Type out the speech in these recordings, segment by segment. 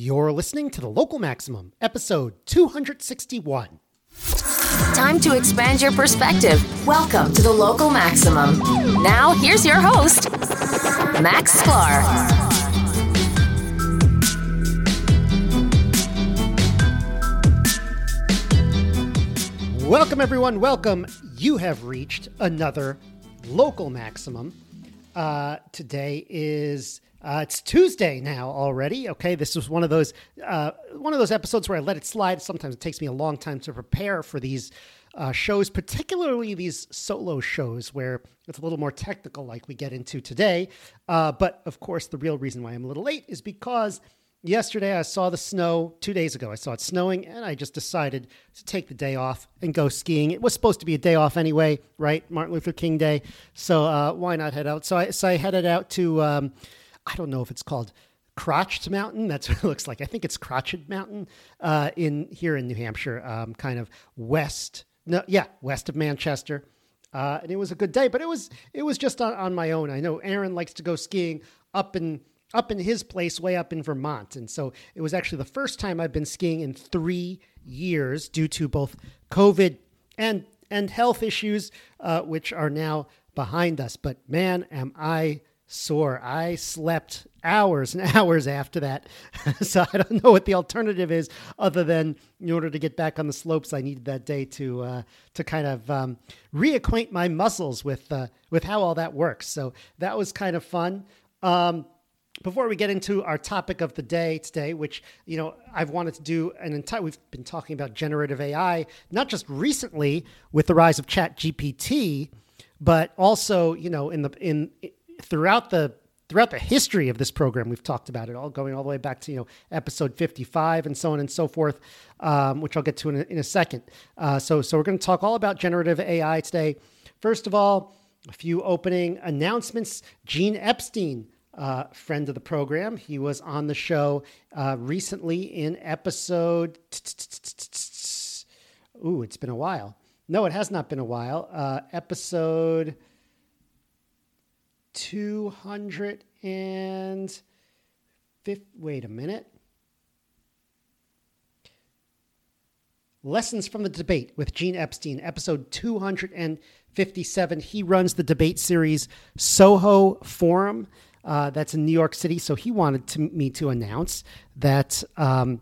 You're listening to the Local Maximum, episode 261. Time to expand your perspective. Welcome to the Local Maximum. Now, here's your host, Max Sklar. Welcome, everyone. Welcome. You have reached another Local Maximum. Uh, today is uh, it's Tuesday now already. Okay, this was one of those uh, one of those episodes where I let it slide. Sometimes it takes me a long time to prepare for these uh, shows, particularly these solo shows where it's a little more technical, like we get into today. Uh, but of course, the real reason why I'm a little late is because yesterday I saw the snow. Two days ago, I saw it snowing, and I just decided to take the day off and go skiing. It was supposed to be a day off anyway, right? Martin Luther King Day, so uh, why not head out? So I so I headed out to. Um, I don't know if it's called Crotched Mountain. That's what it looks like. I think it's Crotched Mountain uh, in here in New Hampshire, um, kind of west. No, yeah, west of Manchester. Uh, and it was a good day, but it was it was just on, on my own. I know Aaron likes to go skiing up in up in his place, way up in Vermont, and so it was actually the first time I've been skiing in three years due to both COVID and and health issues, uh, which are now behind us. But man, am I sore. I slept hours and hours after that. so I don't know what the alternative is other than in order to get back on the slopes, I needed that day to uh, to kind of um, reacquaint my muscles with uh, with how all that works. So that was kind of fun. Um, before we get into our topic of the day today, which you know I've wanted to do an entire, we've been talking about generative AI, not just recently with the rise of Chat GPT, but also you know in the in throughout the throughout the history of this program, we've talked about it all, going all the way back to you know episode 55 and so on and so forth, um, which I'll get to in a, in a second. Uh, so, so we're going to talk all about generative AI today. First of all, a few opening announcements. Gene Epstein, uh, friend of the program, he was on the show uh, recently in episode. Ooh, it's been a while. No, it has not been a while. Uh, episode 200 and wait a minute. Lessons from the Debate with Gene Epstein, episode 257. He runs the debate series Soho Forum. Uh, that's in New York City. So he wanted to, me to announce that um,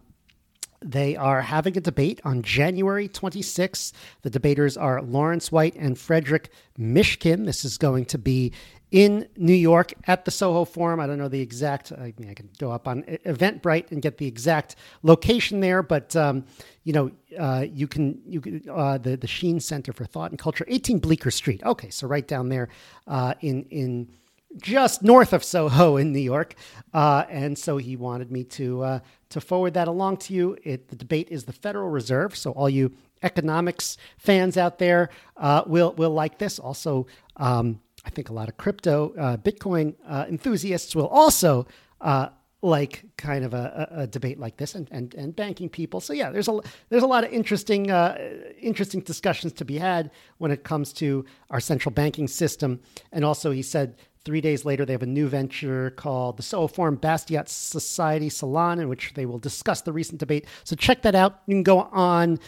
they are having a debate on January 26th. The debaters are Lawrence White and Frederic Mishkin. This is going to be in New York at the Soho Forum. I don't know the exact. I mean, I can go up on Eventbrite and get the exact location there, but um, you know, uh, you can you can uh, the the Sheen Center for Thought and Culture, 18 Bleecker Street. Okay, so right down there uh, in in just north of Soho in New York, uh, and so he wanted me to uh, to forward that along to you. It, the debate is the Federal Reserve, so all you economics fans out there uh, will will like this. Also. Um, I think a lot of crypto, uh, Bitcoin uh, enthusiasts will also uh, like kind of a, a, debate like this, and, and and banking people. So yeah, there's a there's a lot of interesting uh, interesting discussions to be had when it comes to our central banking system. And also, he said Three days later, they have a new venture called the Soho Forum Bastiat Society Salon, in which they will discuss the recent debate. So check that out. You can go on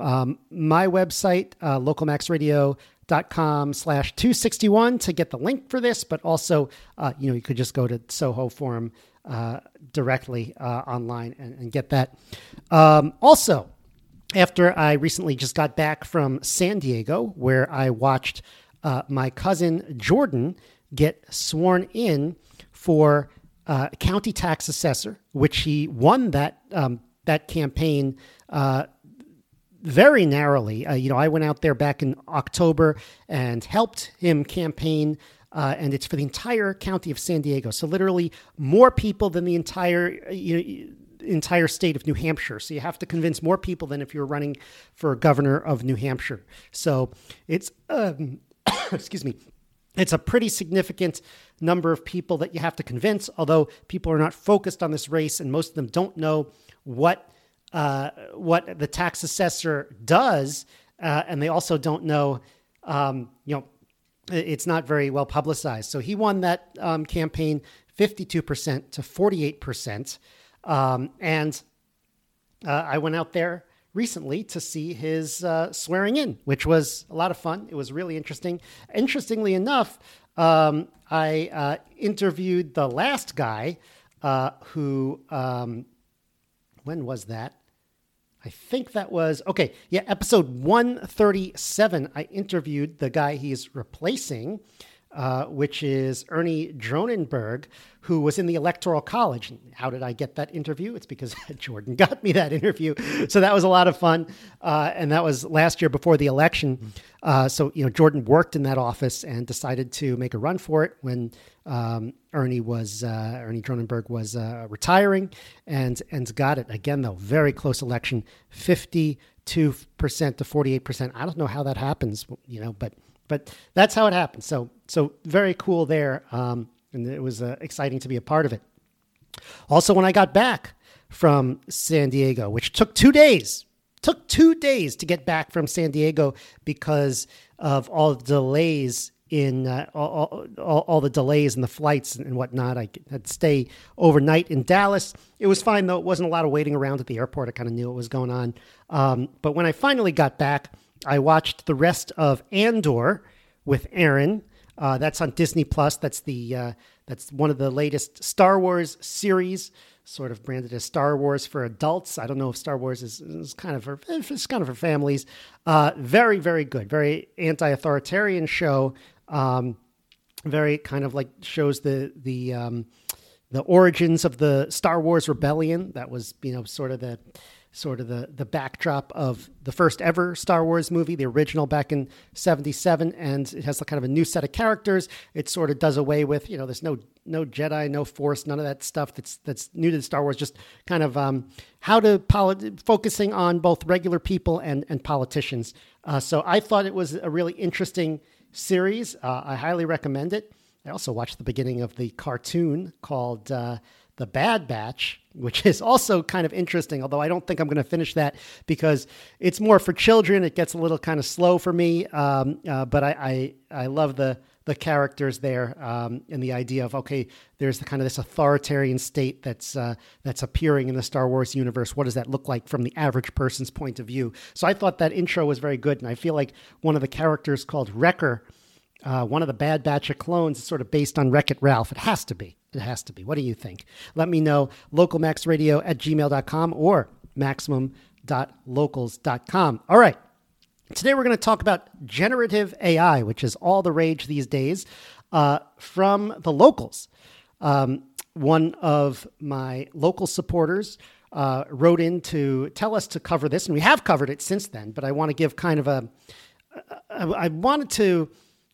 um, my website, uh, localmaxradio.com dot com slash 261 to get the link for this but also uh, you know you could just go to soho forum uh, directly uh, online and, and, get that. Um, also after i recently just got back from san diego where i watched uh, my cousin jordan get sworn in for uh, county tax assessor which he won that um, that campaign uh, very narrowly. Uh, you know, I went out there back in October and helped him campaign. Uh, and it's for the entire county of San Diego. So literally more people than the entire you know, entire state of New Hampshire. So you have to convince more people than if you're running for governor of New Hampshire. So it's um, excuse me. It's a pretty significant number of people that you have to convince, although people are not focused on this race and most of them don't know what uh, what the tax assessor does, uh, and they also don't know, um, you know, it's not very well publicized. So he won that um, campaign 52% to 48%. Um, and uh, I went out there recently to see his uh, swearing in, which was a lot of fun. It was really interesting. Interestingly enough, um, I uh, interviewed the last guy uh, who, um, when was that? I think that was, okay, yeah, episode 137. I interviewed the guy he's replacing uh, which is Ernie Dronenberg, who was in the Electoral College. How did I get that interview? It's because Jordan got me that interview. So that was a lot of fun. Uh, and that was last year before the election. Uh, so, you know, Jordan worked in that office and decided to make a run for it when um, Ernie was, uh, Ernie Dronenberg was uh, retiring and, and got it. Again, though, very close election 52% to 48%. I don't know how that happens, you know, but but that's how it happened. So so very cool there, um, and it was uh, exciting to be a part of it. Also, when I got back from San Diego, which took two days, took two days to get back from San Diego because of all the delays in uh, all, all, all, the delays in the flights and whatnot. I had to stay overnight in Dallas. It was fine though; it wasn't a lot of waiting around at the airport. I kind of knew what was going on. Um, but when I finally got back, I watched the rest of Andor with Aaron. Uh, that's on Disney Plus. That's the uh, that's one of the latest Star Wars series, sort of branded as Star Wars for adults. I don't know if Star Wars is, is kind of for it's kind of for families. Uh, very very good, very anti-authoritarian show. Um, very kind of like shows the the um, the origins of the Star Wars rebellion. That was you know sort of the sort of the, the backdrop of the first ever Star Wars movie, the original back in 77. And it has kind of a new set of characters. It sort of does away with, you know, there's no, no Jedi, no force, none of that stuff that's, that's new to Star Wars, just kind of um, how to focusing on both regular people and, and politicians. Uh, so I thought it was a really interesting series. Uh, I highly recommend it. I also watched the beginning of the cartoon called uh, The Bad Batch, which is also kind of interesting, although I don't think I'm going to finish that because it's more for children. It gets a little kind of slow for me, um, uh, but I, I, I, love the, the characters there um, and the idea of, okay, there's the kind of this authoritarian state that's, uh, that's appearing in the Star Wars universe. What does that look like from the average person's point of view? So I thought that intro was very good, and I feel like one of the characters called Wrecker – uh, one of the Bad Batch of clones is sort of based on Wreck It Ralph. It has to be. It has to be. What do you think? Let me know. Localmaxradio at gmail.com or maximum.locals.com. All right. Today we're going to talk about generative AI, which is all the rage these days, uh, from the locals. Um, one of my local supporters uh, wrote in to tell us to cover this, and we have covered it since then, but I want to give kind of a. I wanted to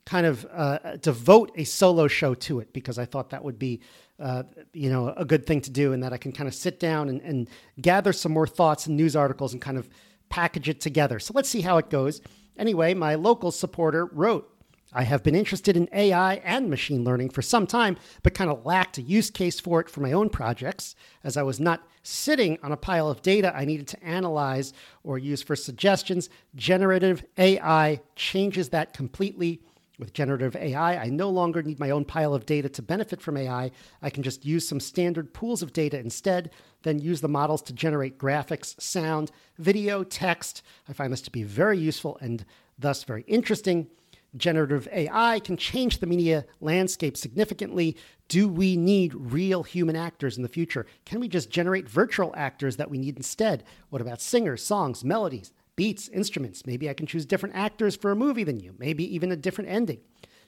kind of uh, devote a solo show to it because I thought that would be, uh, you know, a good thing to do, and that I can kind of sit down and, and gather some more thoughts and news articles and kind of package it together. So let's see how it goes. Anyway, my local supporter wrote. I have been interested in AI and machine learning for some time, but kind of lacked a use case for it for my own projects, as I was not sitting on a pile of data I needed to analyze or use for suggestions. Generative AI changes that completely with generative AI, I no longer need my own pile of data to benefit from AI. I can just use some standard pools of data instead, then use the models to generate graphics, sound, video, text. I find this to be very useful and thus very interesting. Generative AI can change the media landscape significantly. Do we need real human actors in the future? Can we just generate virtual actors that we need instead? What about singers, songs, melodies? Beats, instruments. Maybe I can choose different actors for a movie than you, maybe even a different ending.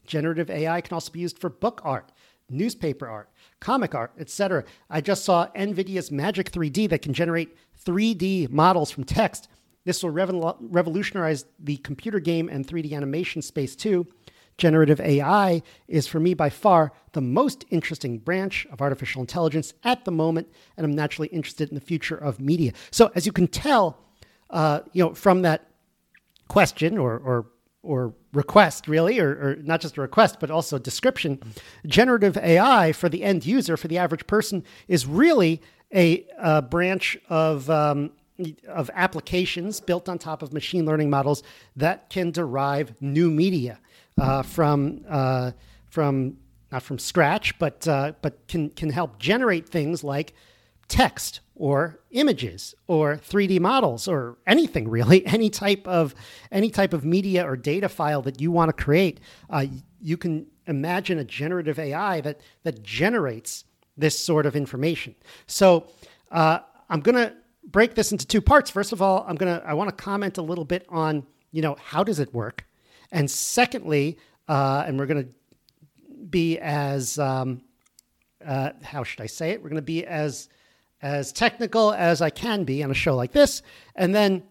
Generative AI can also be used for book art, newspaper art, comic art, etc. I just saw NVIDIA's Magic 3D that can generate 3D models from text. This will revolutionize the computer game and 3D animation space too. Generative AI is for me by far the most interesting branch of artificial intelligence at the moment, and I'm naturally interested in the future of media. So, as you can tell, uh, you know, from that question or or or request really or, or, not just a request but also description generative ai for the end user for the average person is really a, a branch of um, of applications built on top of machine learning models that can derive new media uh, from uh, from not from scratch but uh, but can can help generate things like text or images or 3D models or anything really, any type of any type of media or data file that you want to create, uh, you can imagine a generative AI that that generates this sort of information. So uh, I'm going to break this into two parts. First of all, I'm to I want to comment a little bit on you know how does it work, and secondly, uh, and we're going to be as um, uh, how should I say it? We're going to be as as technical as I can be on a show like this, and then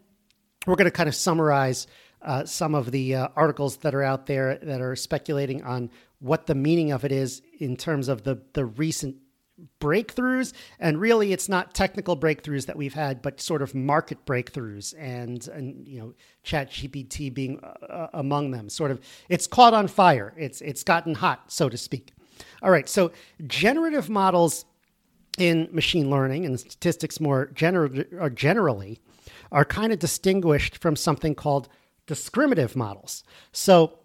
we're going to kind of summarize uh, some of the uh, articles that are out there that are speculating on what the meaning of it is in terms of the the recent breakthroughs. And really it's not technical breakthroughs that we've had but sort of market breakthroughs and and you know chat gpt being uh, among them. Sort of it's caught on fire. It's it's gotten hot so to speak. All right so generative models in machine learning and statistics more gener- or generally are kind of distinguished from something called discriminative models so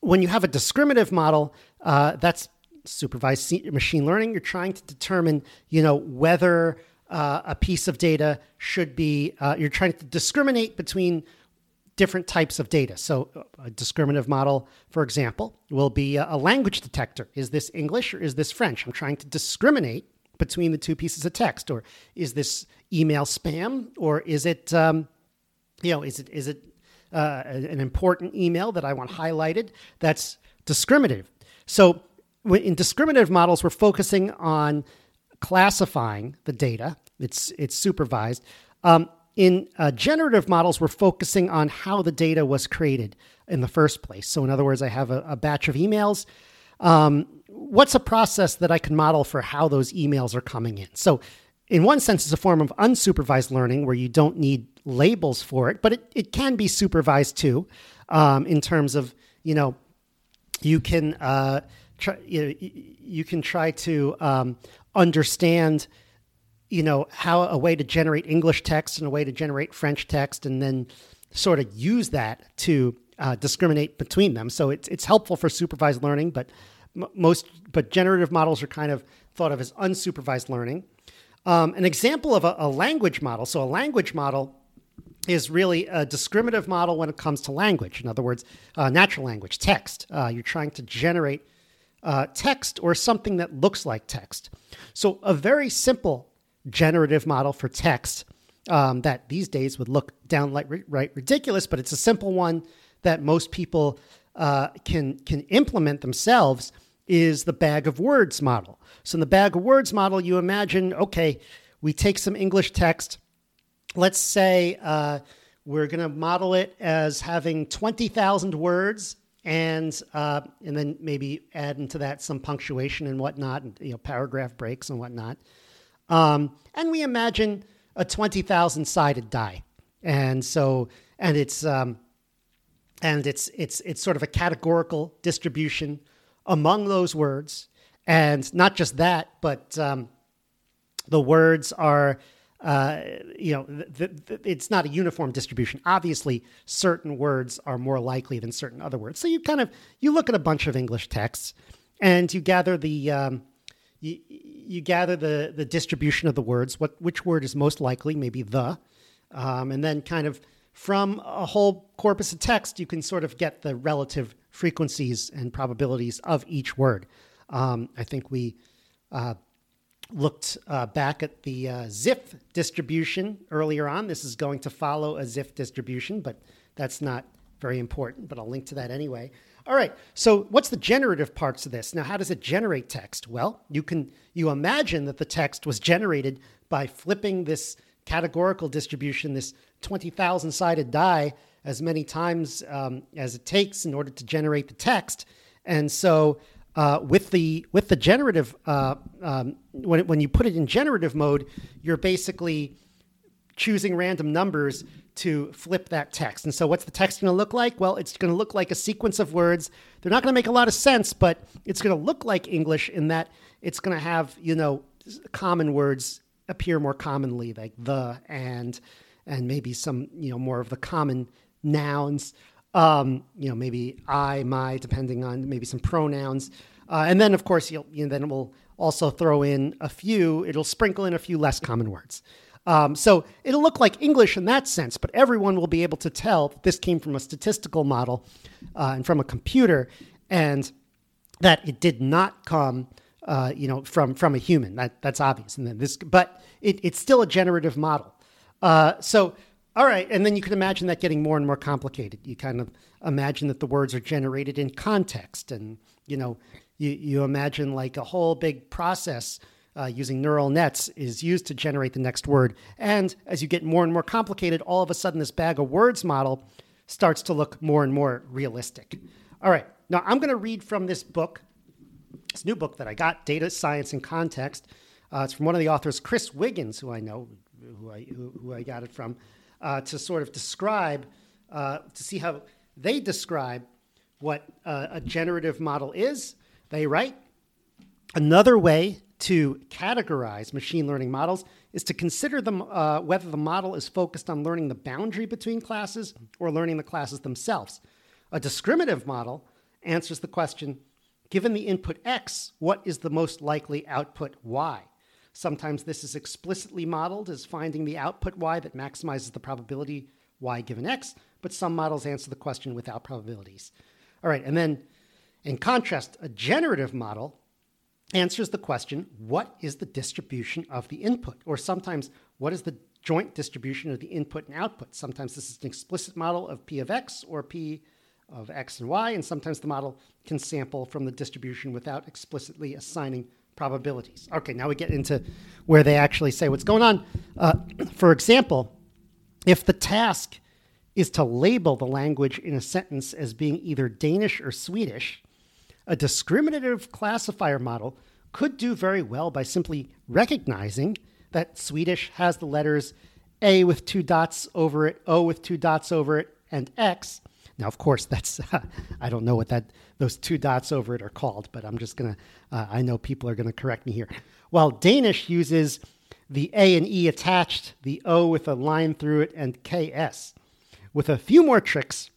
when you have a discriminative model uh, that's supervised machine learning. You're trying to determine, you know, whether uh, a piece of data should be. Uh, you're trying to discriminate between different types of data. So, uh, a discriminative model, for example, will be a language detector. Is this English or is this French? I'm trying to discriminate between the two pieces of text, or is this email spam, or is it, um, you know, is it is it uh, an important email that I want highlighted? That's discriminative. So in discriminative models, we're focusing on classifying the data. It's it's supervised. Um, in uh, generative models, we're focusing on how the data was created in the first place. So, in other words, I have a, a batch of emails. Um, what's a process that I can model for how those emails are coming in? So, in one sense, it's a form of unsupervised learning where you don't need labels for it, but it, it can be supervised too, um, in terms of, you know, you can. Uh, try, you, know, you can try to um, understand you know how a way to generate english text and a way to generate french text and then sort of use that to uh, discriminate between them. So it's, it's helpful for supervised learning but m- most but generative models are kind of thought of as unsupervised learning. Um, an example of a, a language model. So a language model is really a discriminative model when it comes to language. In other words uh, natural language text. Uh, you're trying to generate uh, text or something that looks like text. So, a very simple generative model for text um, that these days would look downright right, ridiculous, but it's a simple one that most people uh, can can implement themselves is the bag of words model. So in the bag of words model, you imagine, okay, we take some English text. Let's say uh, we're going to model it as having 20,000 words and uh, and then maybe add into that some punctuation and whatnot, and you know, paragraph breaks and whatnot. Um, and we imagine a twenty thousand sided die, and so and it's um, and it's it's it's sort of a categorical distribution among those words, and not just that, but um, the words are uh, you know, th- th- it's not a uniform distribution. Obviously, certain words are more likely than certain other words. So you kind of you look at a bunch of English texts and you gather the um, you, you gather the the distribution of the words. What which word is most likely? Maybe the, um, and then kind of from a whole corpus of text, you can sort of get the relative frequencies and probabilities of each word. Um, I think we uh, looked uh, back at the uh, Zipf distribution earlier on. This is going to follow a Zipf distribution, but that's not very important, but I'll link to that anyway. All right. So what's the generative parts of this? Now, how does it generate text? Well, you can you imagine that the text was generated by flipping this categorical distribution, this 20,000 sided die, as many times um, as it takes in order to generate the text. And so uh, with the with the generative uh, um, when when you put it in generative mode, you're basically choosing random numbers to flip that text. And so, what's the text going to look like? Well, it's going to look like a sequence of words. They're not going to make a lot of sense, but it's going to look like English in that it's going to have you know common words appear more commonly, like the and and maybe some you know more of the common nouns um, you know, maybe I, my, depending on maybe some pronouns. Uh, and then, of course, you'll, you know, then we'll also throw in a few, it'll sprinkle in a few less common words. Um, so it'll look like English in that sense, but everyone will be able to tell that this came from a statistical model uh, and from a computer, and that it did not come, uh, you know, from from a human. That that's obvious. And then this, but it, it's still a generative model. Uh, so all right, and then you can imagine that getting more and more complicated. You kind of imagine that the words are generated in context, and you know, you you imagine like a whole big process uh, using neural nets is used to generate the next word. And as you get more and more complicated, all of a sudden this bag of words model starts to look more and more realistic. All right, now I'm going to read from this book, this new book that I got, Data Science in Context. Uh, it's from one of the authors, Chris Wiggins, who I know, who I, who, who I got it from uh, to sort of describe, uh, to see how they describe what uh, a generative model is. They write another way to categorize machine learning models is to consider them uh, whether the model is focused on learning the boundary between classes or learning the classes themselves. A discriminative model answers the question given the input x, what is the most likely output y? Sometimes this is explicitly modeled as finding the output y that maximizes the probability y given x, but some models answer the question without probabilities. All right, and then in contrast, a generative model answers the question what is the distribution of the input? Or sometimes, what is the joint distribution of the input and output? Sometimes this is an explicit model of p of x or p of x and y, and sometimes the model can sample from the distribution without explicitly assigning probabilities. Okay, now we get into where they actually say what's going on. Uh, for example, if the task is to label the language in a sentence as being either Danish or Swedish, a discriminative classifier model could do very well by simply recognizing that Swedish has the letters A with two dots over it, O with two dots over it, and X, now, of course, that's uh, I don't know what that those two dots over it are called, but I'm just gonna uh, I know people are gonna correct me here. While Danish uses the A and E attached, the O with a line through it, and KS. With a few more tricks,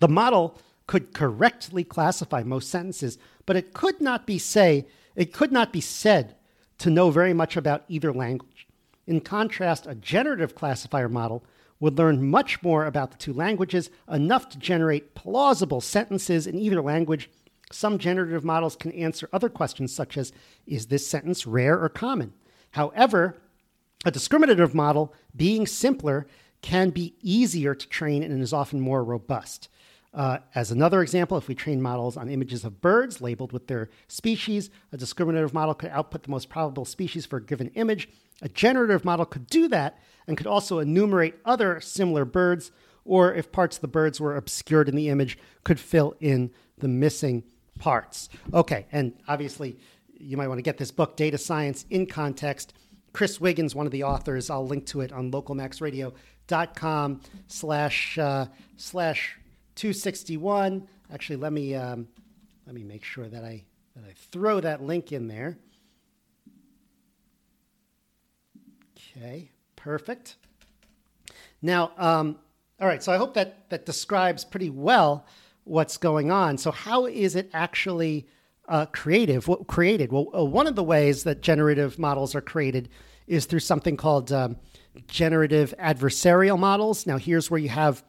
the model could correctly classify most sentences, but it could not be say it could not be said to know very much about either language. In contrast, a generative classifier model would learn much more about the two languages, enough to generate plausible sentences in either language. Some generative models can answer other questions, such as Is this sentence rare or common? However, a discriminative model, being simpler, can be easier to train and is often more robust. Uh, as another example, if we train models on images of birds labeled with their species, a discriminative model could output the most probable species for a given image. A generative model could do that and could also enumerate other similar birds, or if parts of the birds were obscured in the image, could fill in the missing parts. Okay, and obviously, you might want to get this book, Data Science in Context. Chris Wiggins, one of the authors, I'll link to it on localmaxradio.com slash uh, slash 261. Actually, let me um, let me make sure that I that I throw that link in there. Okay, perfect. Now, um, all right. So I hope that that describes pretty well what's going on. So how is it actually uh, creative? What created? Well, uh, one of the ways that generative models are created is through something called um, generative adversarial models. Now, here's where you have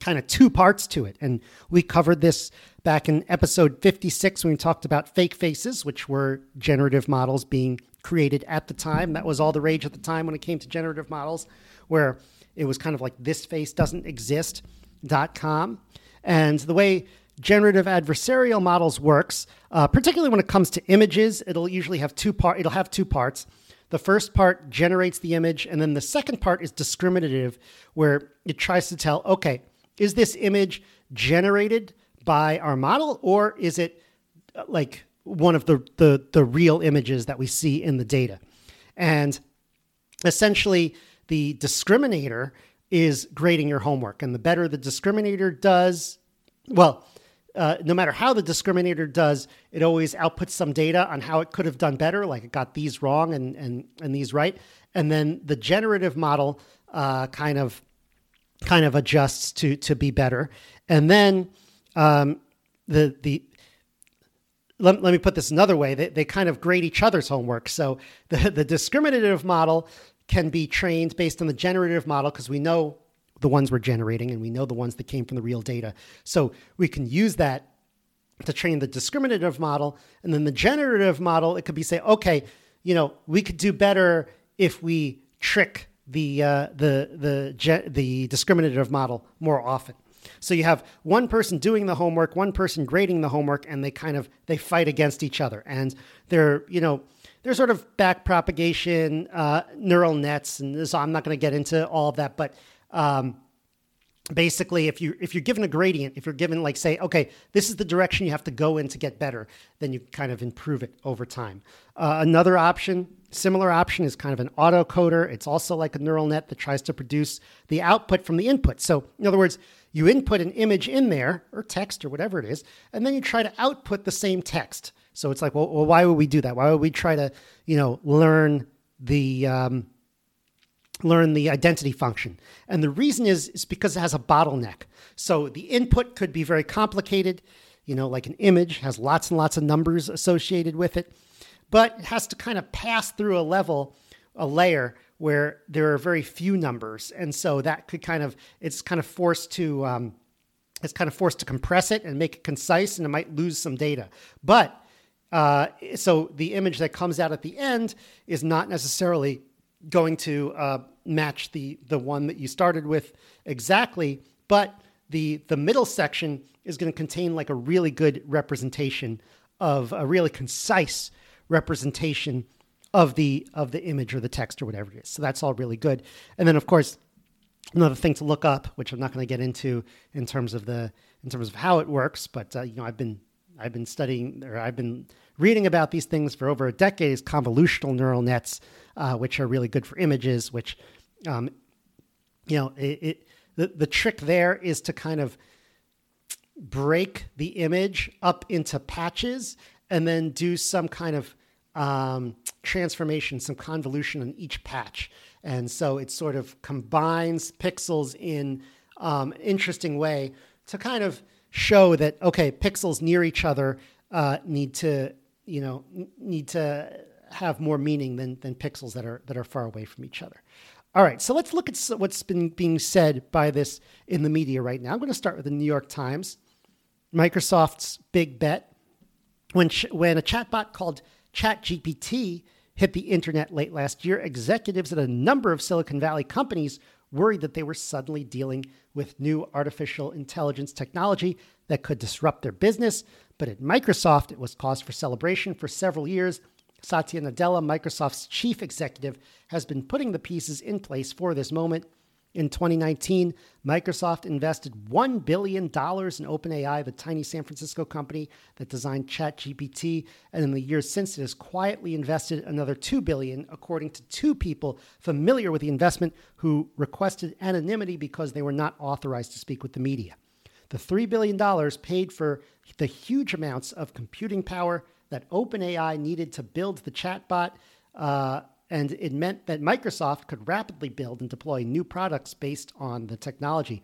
kind of two parts to it. And we covered this back in episode 56 when we talked about fake faces, which were generative models being created at the time. That was all the rage at the time when it came to generative models, where it was kind of like this face doesn't exist.com. And the way generative adversarial models works, uh, particularly when it comes to images, it'll usually have two part. It'll have two parts. The first part generates the image, and then the second part is discriminative, where it tries to tell, okay, is this image generated by our model or is it uh, like one of the, the, the real images that we see in the data? And essentially, the discriminator is grading your homework. And the better the discriminator does, well, uh, no matter how the discriminator does, it always outputs some data on how it could have done better, like it got these wrong and, and, and these right. And then the generative model uh, kind of kind of adjusts to to be better. And then um, the the let, let me put this another way. They, they kind of grade each other's homework. So the, the discriminative model can be trained based on the generative model because we know the ones we're generating and we know the ones that came from the real data. So we can use that to train the discriminative model. And then the generative model, it could be say, okay, you know, we could do better if we trick the uh, the the the discriminative model more often. So you have one person doing the homework, one person grading the homework, and they kind of they fight against each other, and they're you know they're sort of back propagation uh, neural nets, and so I'm not going to get into all of that, but um, basically if you if you're given a gradient if you're given like say okay this is the direction you have to go in to get better then you kind of improve it over time. Uh, another option similar option is kind of an autoencoder. It's also like a neural net that tries to produce the output from the input. So in other words you input an image in there or text or whatever it is and then you try to output the same text so it's like well, well why would we do that why would we try to you know learn the um, learn the identity function. And the reason is, is because it has a bottleneck. So the input could be very complicated, you know, like an image has lots and lots of numbers associated with it, but it has to kind of pass through a level, a layer where there are very few numbers. And so that could kind of, it's kind of forced to, um, it's kind of forced to compress it and make it concise and it might lose some data. But uh, so the image that comes out at the end is not necessarily going to uh, match the the one that you started with exactly, but the the middle section is going to contain like a really good representation of a really concise representation of the of the image or the text or whatever it is. So that's all really good. And then of course another thing to look up, which I'm not going to get into in terms of the in terms of how it works, but uh, you know I've been I've been studying or I've been reading about these things for over a decade is convolutional neural nets, uh, which are really good for images. Which, um, you know, it, it, the the trick there is to kind of break the image up into patches and then do some kind of um, transformation, some convolution on each patch. And so it sort of combines pixels in um, interesting way to kind of show that okay, pixels near each other uh, need to you know need to have more meaning than than pixels that are that are far away from each other. All right, so let's look at what's been being said by this in the media right now. I'm going to start with the New York Times. Microsoft's big bet when when a chatbot called ChatGPT hit the internet late last year, executives at a number of Silicon Valley companies worried that they were suddenly dealing with new artificial intelligence technology that could disrupt their business. But at Microsoft, it was cause for celebration for several years. Satya Nadella, Microsoft's chief executive, has been putting the pieces in place for this moment. In 2019, Microsoft invested $1 billion in OpenAI, the tiny San Francisco company that designed ChatGPT. And in the years since, it has quietly invested another 2 billion, according to two people familiar with the investment who requested anonymity because they were not authorized to speak with the media. The $3 billion paid for the huge amounts of computing power that OpenAI needed to build the chatbot. Uh, and it meant that Microsoft could rapidly build and deploy new products based on the technology.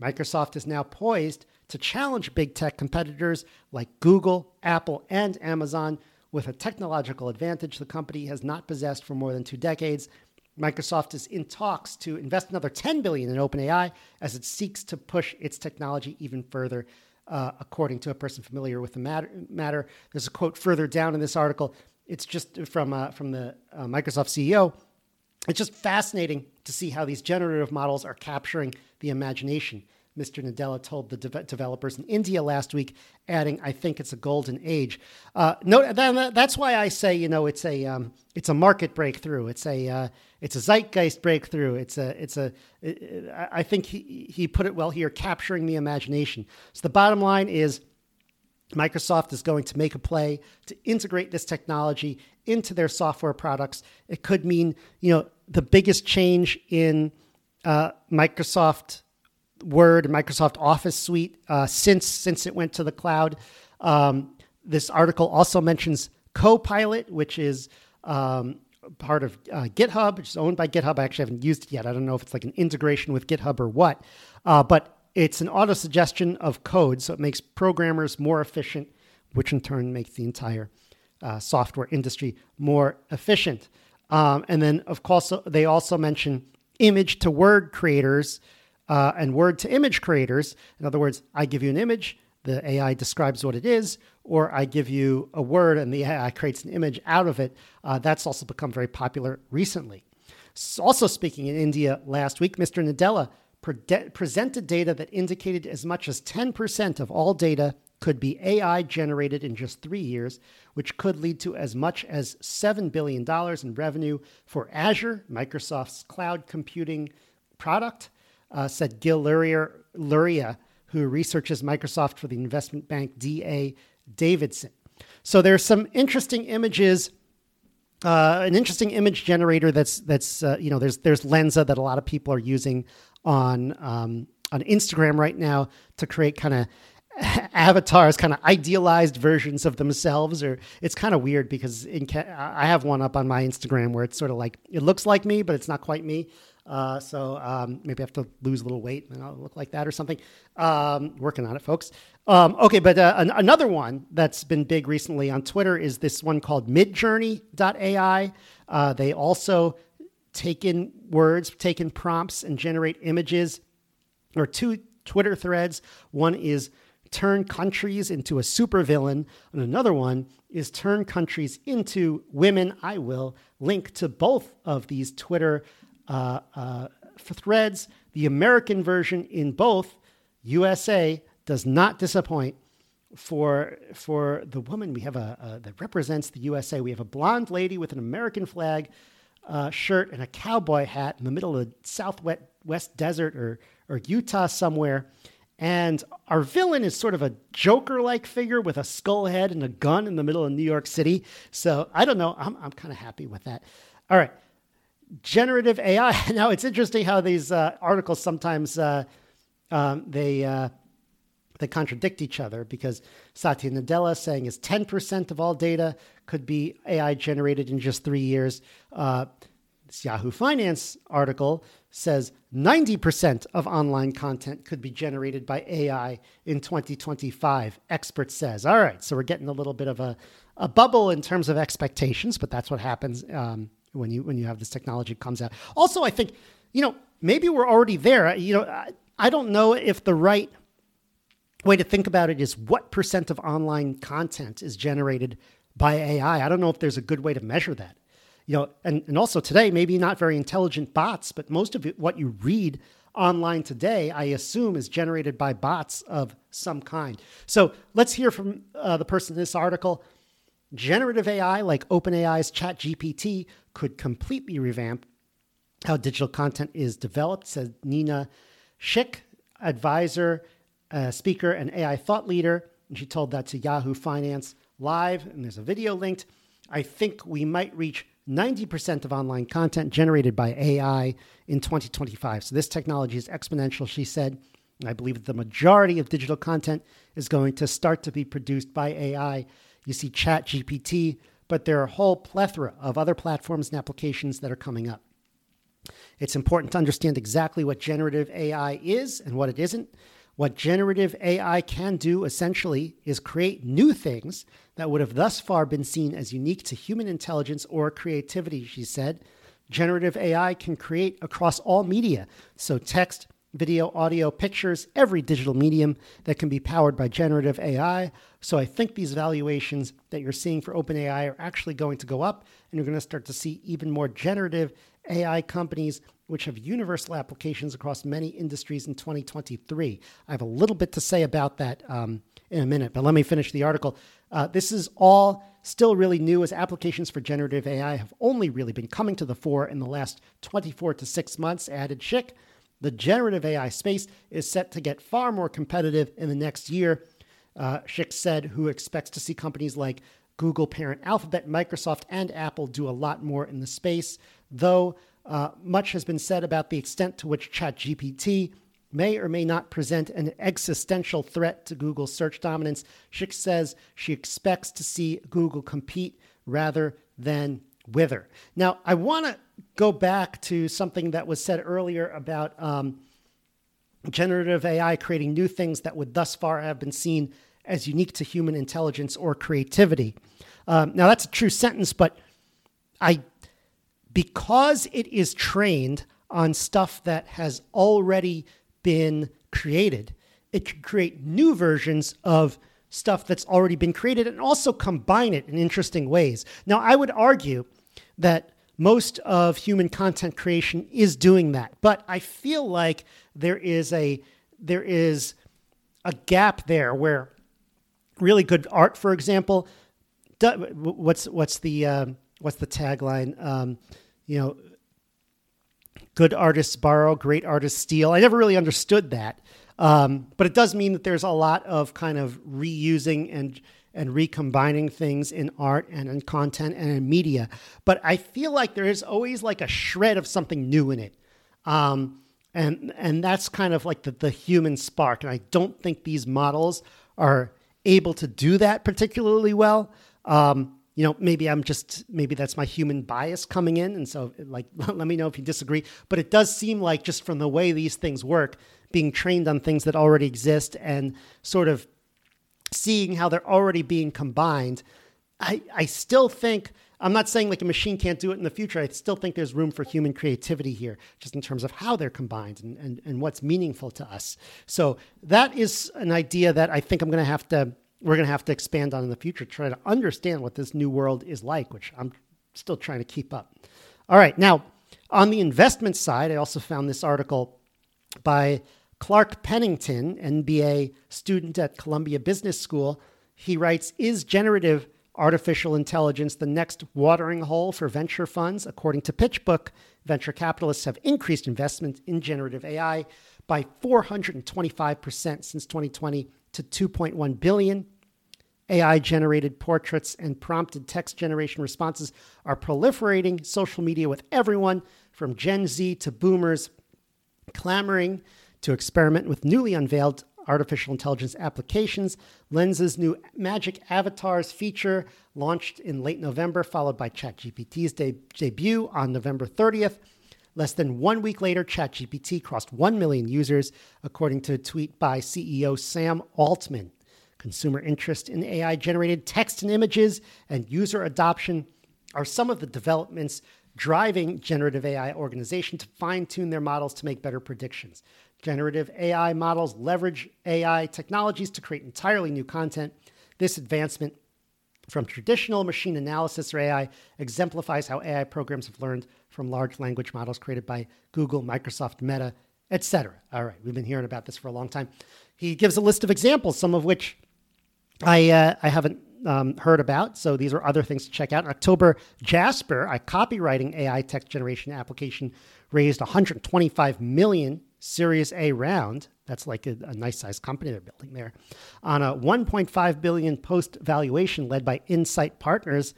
Microsoft is now poised to challenge big tech competitors like Google, Apple, and Amazon with a technological advantage the company has not possessed for more than two decades Microsoft is in talks to invest another 10 billion in OpenAI as it seeks to push its technology even further. Uh, according to a person familiar with the matter, matter, there's a quote further down in this article. It's just from uh, from the uh, Microsoft CEO. It's just fascinating to see how these generative models are capturing the imagination. Mr. Nadella told the de- developers in India last week, adding, "I think it's a golden age." Uh, no, that, that's why I say, you know, it's a um, it's a market breakthrough. It's a uh, it's a zeitgeist breakthrough. It's a it's a. It, I think he he put it well here, capturing the imagination. So the bottom line is. Microsoft is going to make a play to integrate this technology into their software products. It could mean, you know, the biggest change in uh, Microsoft Word, Microsoft Office suite uh, since since it went to the cloud. Um, this article also mentions Copilot, which is um, part of uh, GitHub, which is owned by GitHub. I actually haven't used it yet. I don't know if it's like an integration with GitHub or what, uh, but it's an auto suggestion of code, so it makes programmers more efficient which in turn makes the entire uh, software industry more efficient. Um, and then, of course, they also mention image to word creators uh, and word to image creators. In other words, I give you an image, the AI describes what it is, or I give you a word and the AI creates an image out of it. Uh, that's also become very popular recently. Also, speaking in India last week, Mr. Nadella pre- presented data that indicated as much as 10% of all data could be AI generated in just three years, which could lead to as much as $7 billion in revenue for Azure, Microsoft's cloud computing product, uh, said Gil Luria, Luria, who researches Microsoft for the investment bank DA Davidson. So there's some interesting images. Uh, an interesting image generator that's that's uh, you know there's there's Lensa that a lot of people are using on um, on Instagram right now to create kind of avatars, kind of idealized versions of themselves. Or it's kind of weird because in I have one up on my Instagram where it's sort of like it looks like me, but it's not quite me. Uh, so um, maybe I have to lose a little weight and I'll look like that or something. Um, working on it, folks. Um, okay, but uh, an- another one that's been big recently on Twitter is this one called Midjourney.ai. Uh, they also take in words, take in prompts, and generate images. Or two Twitter threads. One is turn countries into a supervillain, and another one is turn countries into women. I will link to both of these Twitter uh, uh, threads. The American version in both USA does not disappoint. For for the woman, we have a, a that represents the USA. We have a blonde lady with an American flag uh, shirt and a cowboy hat in the middle of the southwest desert or or Utah somewhere. And our villain is sort of a Joker like figure with a skull head and a gun in the middle of New York City. So I don't know. I'm, I'm kind of happy with that. All right generative AI. Now it's interesting how these uh, articles sometimes uh, um, they uh, they contradict each other because Satya Nadella saying is 10% of all data could be AI generated in just three years. Uh, this Yahoo Finance article says 90% of online content could be generated by AI in 2025. Expert says. All right, so we're getting a little bit of a, a bubble in terms of expectations, but that's what happens. Um, when you when you have this technology comes out. Also, I think you know maybe we're already there. You know, I, I don't know if the right way to think about it is what percent of online content is generated by AI. I don't know if there's a good way to measure that. You know, and, and also today, maybe not very intelligent bots, but most of it, what you read online today, I assume, is generated by bots of some kind. So let's hear from uh, the person in this article. Generative AI, like OpenAI's ChatGPT, could completely revamp how digital content is developed, said Nina Schick, advisor, uh, speaker, and AI thought leader. And she told that to Yahoo Finance Live, and there's a video linked. I think we might reach 90% of online content generated by AI in 2025. So this technology is exponential, she said. And I believe that the majority of digital content is going to start to be produced by AI. You see Chat GPT, but there are a whole plethora of other platforms and applications that are coming up. It's important to understand exactly what generative AI is and what it isn't. What generative AI can do essentially is create new things that would have thus far been seen as unique to human intelligence or creativity, she said. Generative AI can create across all media, so text, video, audio, pictures, every digital medium that can be powered by generative AI. So I think these valuations that you're seeing for OpenAI are actually going to go up, and you're going to start to see even more generative AI companies which have universal applications across many industries in 2023. I have a little bit to say about that um, in a minute, but let me finish the article. Uh, this is all still really new as applications for generative AI have only really been coming to the fore in the last 24 to 6 months, added Schick. The generative AI space is set to get far more competitive in the next year. Uh, Schick said, who expects to see companies like Google parent Alphabet, Microsoft, and Apple do a lot more in the space, though uh, much has been said about the extent to which ChatGPT may or may not present an existential threat to Google's search dominance. Schick says she expects to see Google compete rather than wither. Now, I want to go back to something that was said earlier about um, generative AI creating new things that would thus far have been seen as unique to human intelligence or creativity. Um, now, that's a true sentence, but I, because it is trained on stuff that has already been created, it can create new versions of stuff that's already been created and also combine it in interesting ways. Now, I would argue that most of human content creation is doing that, but I feel like there is a there is a gap there where really good art, for example, what's what's the um, what's the tagline? Um, you know, good artists borrow, great artists steal. I never really understood that, um, but it does mean that there's a lot of kind of reusing and and recombining things in art and in content and in media. But I feel like there is always like a shred of something new in it. Um, and and that's kind of like the, the human spark. And I don't think these models are able to do that particularly well. Um, you know, maybe I'm just maybe that's my human bias coming in, and so like let me know if you disagree. But it does seem like just from the way these things work, being trained on things that already exist and sort of seeing how they're already being combined, I I still think I'm not saying like a machine can't do it in the future. I still think there's room for human creativity here, just in terms of how they're combined and, and, and what's meaningful to us. So that is an idea that I think I'm going to have to we're going to have to expand on in the future, try to understand what this new world is like, which I'm still trying to keep up. All right. Now, on the investment side, I also found this article by Clark Pennington, MBA student at Columbia Business School. He writes Is generative artificial intelligence the next watering hole for venture funds? According to PitchBook, venture capitalists have increased investment in generative AI by 425% since 2020 to 2.1 billion. AI generated portraits and prompted text generation responses are proliferating social media with everyone from Gen Z to boomers clamoring to experiment with newly unveiled artificial intelligence applications. Lensa's new Magic Avatars feature launched in late November, followed by ChatGPT's de- debut on November 30th. Less than one week later, ChatGPT crossed 1 million users, according to a tweet by CEO Sam Altman. Consumer interest in AI generated text and images and user adoption are some of the developments driving generative AI organizations to fine tune their models to make better predictions. Generative AI models leverage AI technologies to create entirely new content. This advancement from traditional machine analysis or AI exemplifies how AI programs have learned from large language models created by Google, Microsoft, Meta, etc. All right, we've been hearing about this for a long time. He gives a list of examples, some of which I uh, I haven't um, heard about. So these are other things to check out. In October, Jasper, a copywriting AI text generation application, raised 125 million Series A round. That's like a, a nice sized company they're building there. On a 1.5 billion post valuation led by Insight Partners.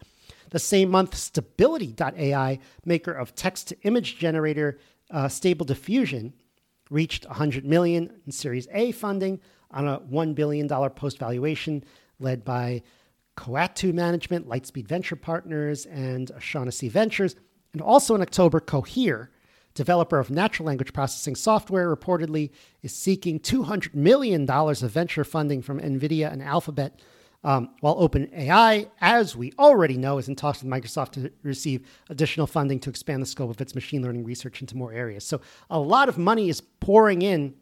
The same month, Stability.ai, maker of text to image generator uh, Stable Diffusion, reached 100 million in Series A funding on a $1 billion post valuation led by Coatue Management, Lightspeed Venture Partners, and Shaughnessy Ventures. And also in October, Cohere, developer of natural language processing software, reportedly is seeking $200 million of venture funding from NVIDIA and Alphabet. Um, while OpenAI, as we already know, is in talks with Microsoft to receive additional funding to expand the scope of its machine learning research into more areas. So a lot of money is pouring in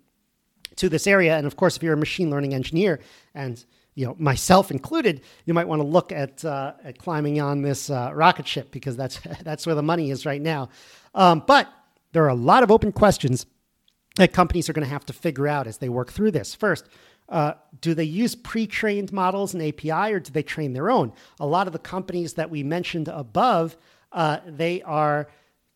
to this area. And of course, if you're a machine learning engineer and you know, myself included, you might want to look at, uh, at climbing on this uh, rocket ship because that's that's where the money is right now. Um, but there are a lot of open questions that companies are going to have to figure out as they work through this. First, uh, do they use pre-trained models and API, or do they train their own? A lot of the companies that we mentioned above, uh, they are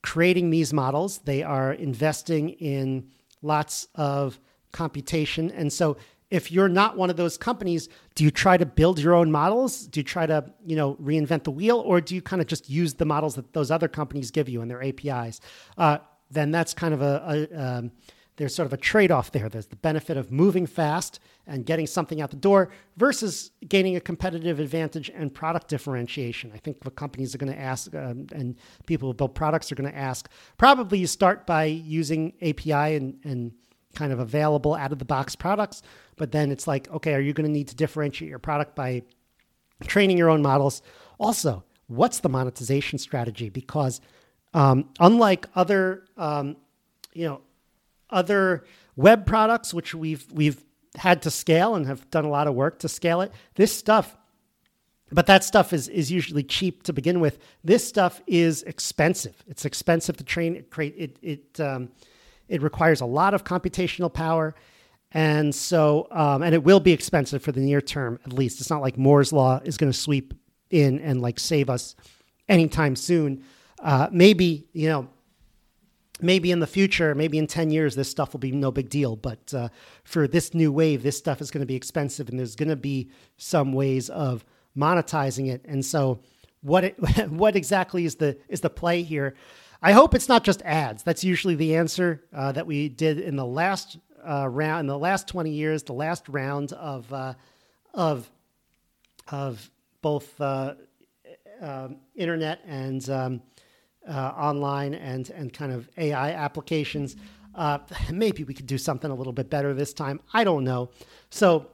creating these models. They are investing in lots of computation, and so if you're not one of those companies, do you try to build your own models? Do you try to, you know, reinvent the wheel, or do you kind of just use the models that those other companies give you and their APIs? Uh, then that's kind of a, a um, there's sort of a trade-off there. There's the benefit of moving fast and getting something out the door versus gaining a competitive advantage and product differentiation. I think what companies are going to ask um, and people who build products are going to ask. Probably you start by using API and, and kind of available out of the box products. But then it's like, okay, are you going to need to differentiate your product by training your own models? Also, what's the monetization strategy? Because um, unlike other, um, you know, other web products, which we've we've had to scale and have done a lot of work to scale it, this stuff but that stuff is is usually cheap to begin with. This stuff is expensive. It's expensive to train. It create it it um, it requires a lot of computational power, and so um, and it will be expensive for the near term at least. It's not like Moore's law is going to sweep in and like save us anytime soon. Uh, maybe you know. Maybe in the future, maybe in 10 years, this stuff will be no big deal. But uh, for this new wave, this stuff is going to be expensive, and there's going to be some ways of monetizing it. And so, what it, what exactly is the is the play here? I hope it's not just ads. That's usually the answer uh, that we did in the last uh, round, in the last twenty years, the last round of uh, of of both uh, um, internet and um, uh, online and and kind of AI applications. Uh, maybe we could do something a little bit better this time. I don't know. So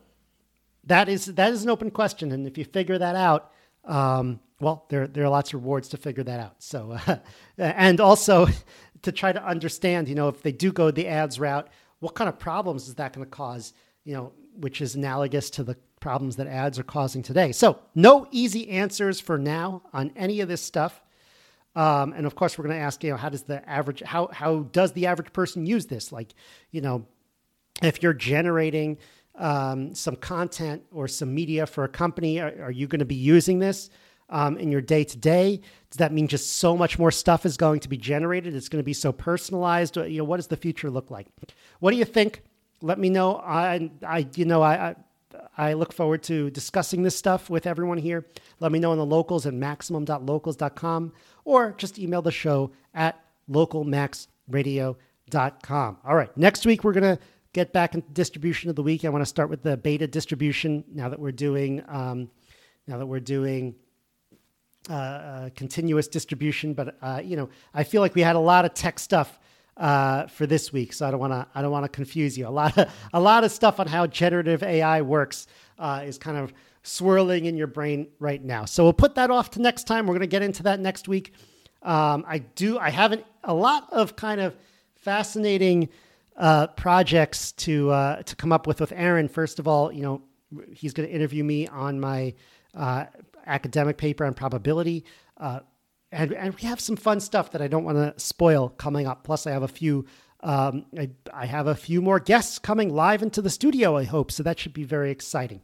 that is that is an open question, and if you figure that out, um, well, there there are lots of rewards to figure that out. So, uh, and also to try to understand, you know, if they do go the ads route, what kind of problems is that going to cause? You know, which is analogous to the problems that ads are causing today. So, no easy answers for now on any of this stuff. Um, and of course, we're going to ask, you know, how does the average how how does the average person use this? Like, you know, if you're generating um, some content or some media for a company? Are, are you going to be using this um, in your day to day? Does that mean just so much more stuff is going to be generated? It's going to be so personalized. You know, what does the future look like? What do you think? Let me know. I, I, you know, I, I look forward to discussing this stuff with everyone here. Let me know in the locals at maximum.locals.com or just email the show at localmaxradio.com. All right, next week we're going to get back into distribution of the week. I want to start with the beta distribution now that we're doing um, now that we're doing uh, uh, continuous distribution. But uh, you know, I feel like we had a lot of tech stuff uh, for this week, so I don't want to I don't want to confuse you. A lot of a lot of stuff on how generative AI works uh, is kind of swirling in your brain right now. So we'll put that off to next time. We're going to get into that next week. Um, I do. I have an, a lot of kind of fascinating uh, projects to uh, to come up with with Aaron. First of all, you know, he's going to interview me on my uh, academic paper on probability, uh, and and we have some fun stuff that I don't want to spoil coming up. Plus, I have a few. Um, I, I have a few more guests coming live into the studio. I hope so. That should be very exciting.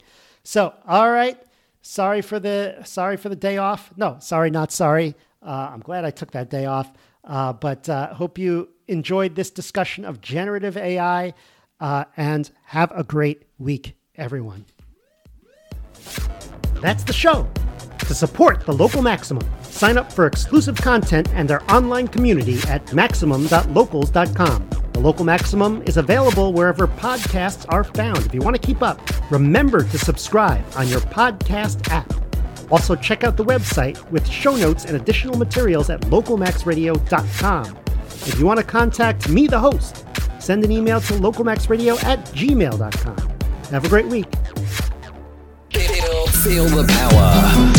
So, all right. Sorry for the sorry for the day off. No, sorry, not sorry. Uh, I'm glad I took that day off. Uh, but uh, hope you enjoyed this discussion of generative AI uh, and have a great week, everyone. That's the show. To support the local Maximum, sign up for exclusive content and our online community at maximum.locals.com. The local Maximum is available wherever podcasts are found. If you want to keep up, remember to subscribe on your podcast app. Also, check out the website with show notes and additional materials at localmaxradio.com. If you want to contact me, the host, send an email to localmaxradio at gmail.com. Have a great week. Feel the power.